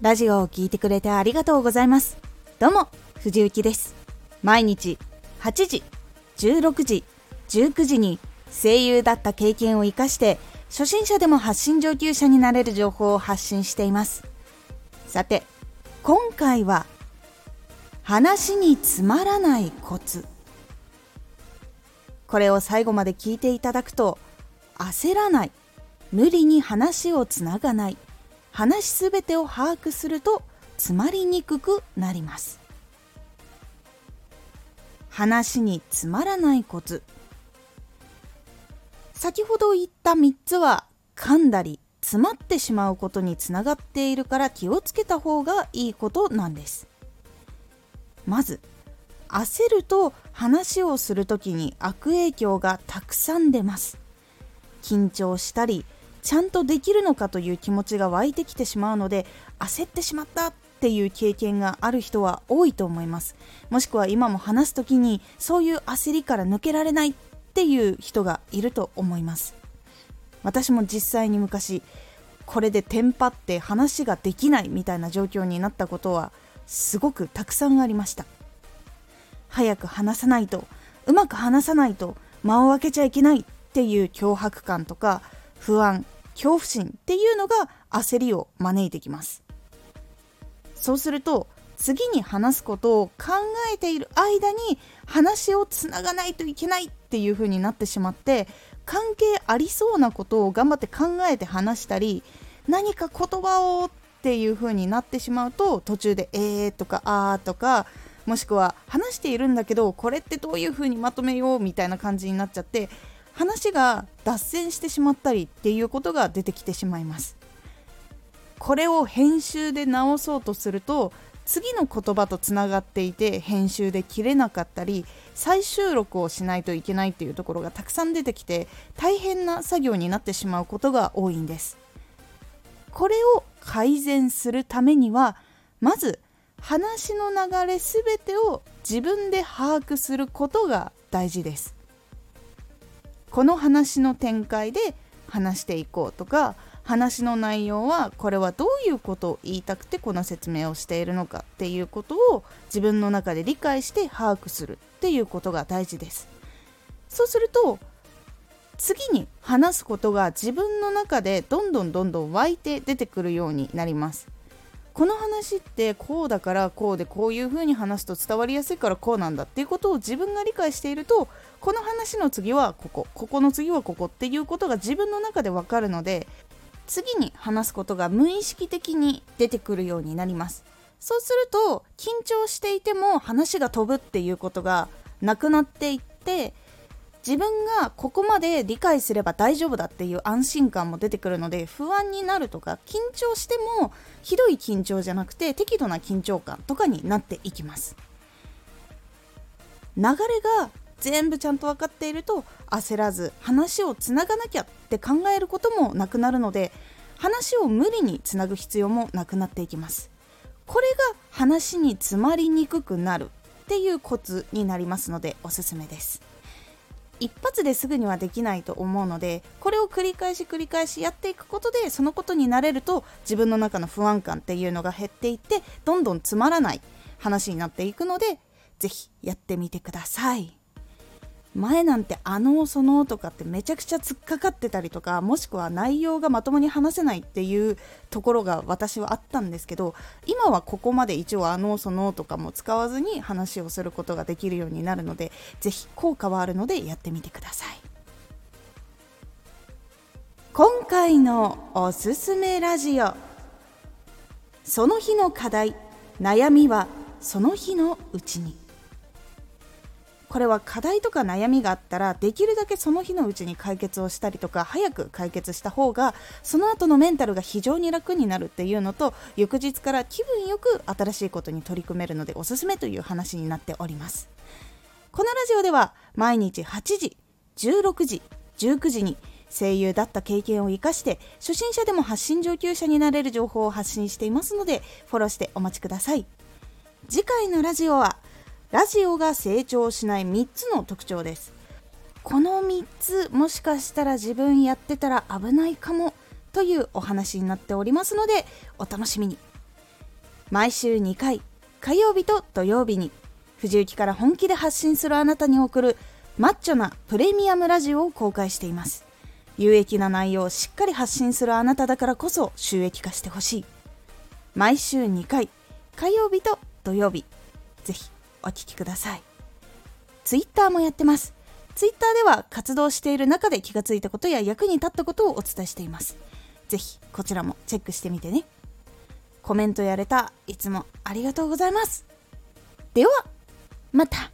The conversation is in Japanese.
ラジオを聴いてくれてありがとうございます。どうも藤幸です。毎日8時16時19時に声優だった経験を生かして初心者でも発信上級者になれる情報を発信しています。さて今回は話につまらないコツ。これを最後まで聞いていただくと焦らない。無理に話をつながない。話すべてを把握すると詰まりにくくなります。話につまらないコツ。先ほど言った3つは噛んだり詰まってしまうことにつながっているから気をつけた方がいいことなんです。まず焦ると話をする時に悪影響がたくさん出ます。緊張したりちゃんとできるのかという気持ちが湧いてきてしまうので焦ってしまったっていう経験がある人は多いと思います。もしくは今も話す時にそういう焦りから抜けられないっていう人がいると思います。私も実際に昔これでテンパって話ができないみたいな状況になったことはすごくたくさんありました。早く話さないとうまく話さないと間を空けちゃいけないっていう脅迫感とか不安恐怖心っていうのが焦りを招いてきます。そうすると次に話すことを考えている間に話をつながないといけないっていう風になってしまって関係ありそうなことを頑張って考えて話したり何か言葉をっていう風になってしまうと途中で「えー」とか「あー」とかもしくは話しているんだけどこれってどういう風にまとめようみたいな感じになっちゃって話が脱線してしまったりっていうことが出てきてしまいます。これを編集で直そうとすると次の言葉とつながっていて編集で切れなかったり再収録をしないといけないっていうところがたくさん出てきて大変な作業になってしまうことが多いんです。これを改善するためにはまず話の流れ全てを自分で把握することが大事です。この話の展開で話していこうとか話の内容はこれはどういうことを言いたくてこの説明をしているのかっていうことを自分の中で理解して把握するっていうことが大事です。そうすると次に話すことが自分の中でどんどんどんどん湧いて出てくるようになります。この話ってこうだからこうでこういう風に話すと伝わりやすいからこうなんだっていうことを自分が理解しているとこの話の次はここここの次はここっていうことが自分の中でわかるので次に話すことが無意識的に出てくるようになります。そうすると緊張していても話が飛ぶっていうことがなくなっていって自分がここまで理解すれば大丈夫だっていう安心感も出てくるので不安になるとか緊張してもひどい緊張じゃなくて適度な緊張感とかになっていきます。流れが全部ちゃんと分かっていると焦らず話をつながなきゃって考えることもなくなるので話を無理につなぐ必要もなくなっていきます。これが話に詰まりにくくなるっていうコツになりますのでおすすめです。一発ですぐにはできないと思うのでこれを繰り返し繰り返しやっていくことでそのことになれると自分の中の不安感っていうのが減っていってどんどんつまらない話になっていくので是非やってみてください。前なんてあのそのとかってめちゃくちゃ突っかかってたりとかもしくは内容がまともに話せないっていうところが私はあったんですけど今はここまで一応あのそのとかも使わずに話をすることができるようになるので是非効果はあるのでやってみてください。今回のおすすめラジオ。その日の課題。悩みはその日のうちに。これは課題とか悩みがあったらできるだけその日のうちに解決をしたりとか早く解決した方がその後のメンタルが非常に楽になるっていうのと翌日から気分よく新しいことに取り組めるのでおすすめという話になっております。このラジオでは毎日8時16時19時に声優だった経験を生かして初心者でも発信上級者になれる情報を発信していますのでフォローしてお待ちください。次回のラジオはラジオが成長しない3つの特徴です。この3つもしかしたら自分やってたら危ないかもというお話になっておりますのでお楽しみに。毎週2回火曜日と土曜日に藤雪から本気で発信するあなたに送るマッチョなプレミアムラジオを公開しています。有益な内容をしっかり発信するあなただからこそ収益化してほしい。毎週2回火曜日と土曜日。ぜひ。お聴きください。ツイッターもやってます。ツイッターでは活動している中で気がついたことや役に立ったことをお伝えしています。ぜひこちらもチェックしてみてね。コメントやれた。いつもありがとうございます。ではまた。